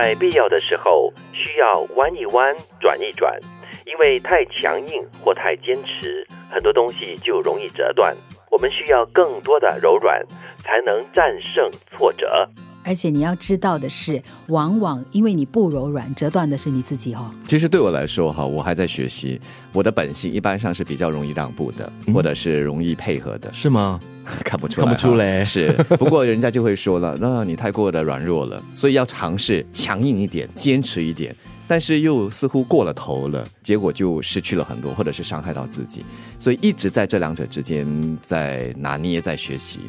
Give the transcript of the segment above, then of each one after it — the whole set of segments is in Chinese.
在必要的时候需要弯一弯、转一转，因为太强硬或太坚持，很多东西就容易折断。我们需要更多的柔软，才能战胜挫折。而且你要知道的是，往往因为你不柔软，折断的是你自己哦。其实对我来说哈，我还在学习，我的本性一般上是比较容易让步的，或者是容易配合的，是吗？看不出来，看不出来。是，不过人家就会说了，那你太过的软弱了，所以要尝试强硬一点，坚持一点，但是又似乎过了头了，结果就失去了很多，或者是伤害到自己，所以一直在这两者之间在拿捏，在学习，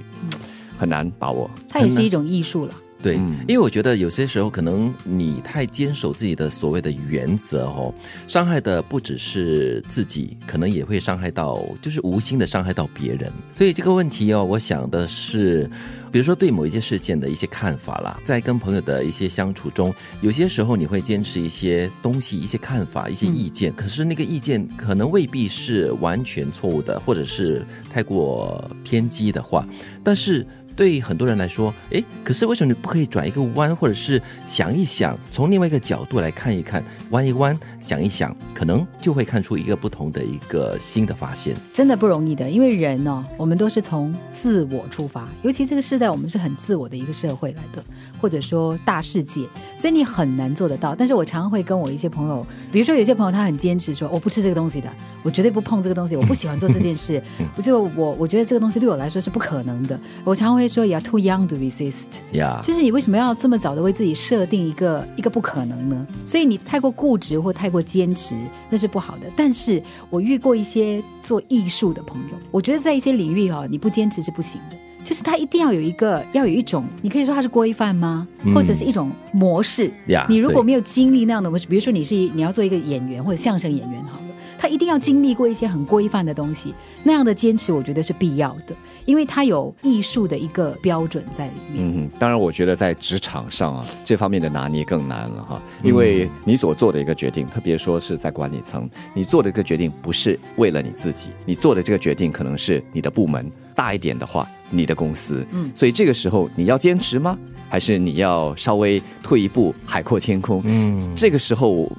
很难把握。它也是一种艺术了。对，因为我觉得有些时候可能你太坚守自己的所谓的原则哦，伤害的不只是自己，可能也会伤害到，就是无心的伤害到别人。所以这个问题哦，我想的是，比如说对某一件事件的一些看法啦，在跟朋友的一些相处中，有些时候你会坚持一些东西、一些看法、一些意见，可是那个意见可能未必是完全错误的，或者是太过偏激的话，但是。对于很多人来说，诶，可是为什么你不可以转一个弯，或者是想一想，从另外一个角度来看一看，弯一弯，想一想，可能就会看出一个不同的一个新的发现。真的不容易的，因为人呢，我们都是从自我出发，尤其这个时代，我们是很自我的一个社会来的，或者说大世界，所以你很难做得到。但是我常常会跟我一些朋友，比如说有些朋友他很坚持说，我不吃这个东西的，我绝对不碰这个东西，我不喜欢做这件事，我就我我觉得这个东西对我来说是不可能的。我常会。说 you're too young to resist，就是你为什么要这么早的为自己设定一个一个不可能呢？所以你太过固执或太过坚持，那是不好的。但是我遇过一些做艺术的朋友，我觉得在一些领域哈，你不坚持是不行的。就是他一定要有一个，要有一种，你可以说它是规范吗？或者是一种模式？你如果没有经历那样的模式，比如说你是你要做一个演员或者相声演员，好了，他一定要经历过一些很规范的东西。那样的坚持，我觉得是必要的，因为他有艺术的一个标准在里面。嗯，当然，我觉得在职场上啊，这方面的拿捏更难了哈，因为你所做的一个决定，特别说是在管理层，你做的一个决定不是为了你自己，你做的这个决定可能是你的部门大一点的话，你的公司。嗯，所以这个时候你要坚持吗？还是你要稍微退一步，海阔天空？嗯，这个时候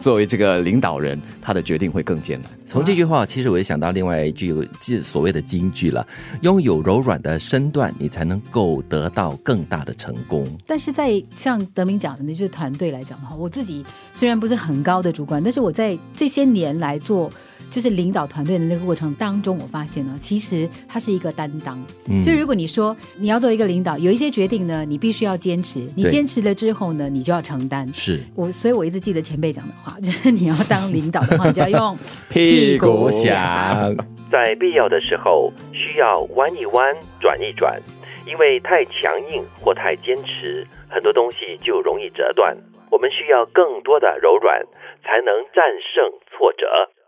作为这个领导人，他的决定会更艰难。从这句话，其实我也想到另外一句，即所谓的金句了：拥有柔软的身段，你才能够得到更大的成功。但是在像德明讲的，那就是团队来讲的话，我自己虽然不是很高的主管，但是我在这些年来做。就是领导团队的那个过程当中，我发现呢，其实它是一个担当。就如果你说你要做一个领导，有一些决定呢，你必须要坚持。你坚持了之后呢，你就要承担。是我，所以我一直记得前辈讲的话，就是你要当领导的话，你就要用屁股想。在必要的时候，需要弯一弯，转一转，因为太强硬或太坚持，很多东西就容易折断。我们需要更多的柔软，才能战胜挫折。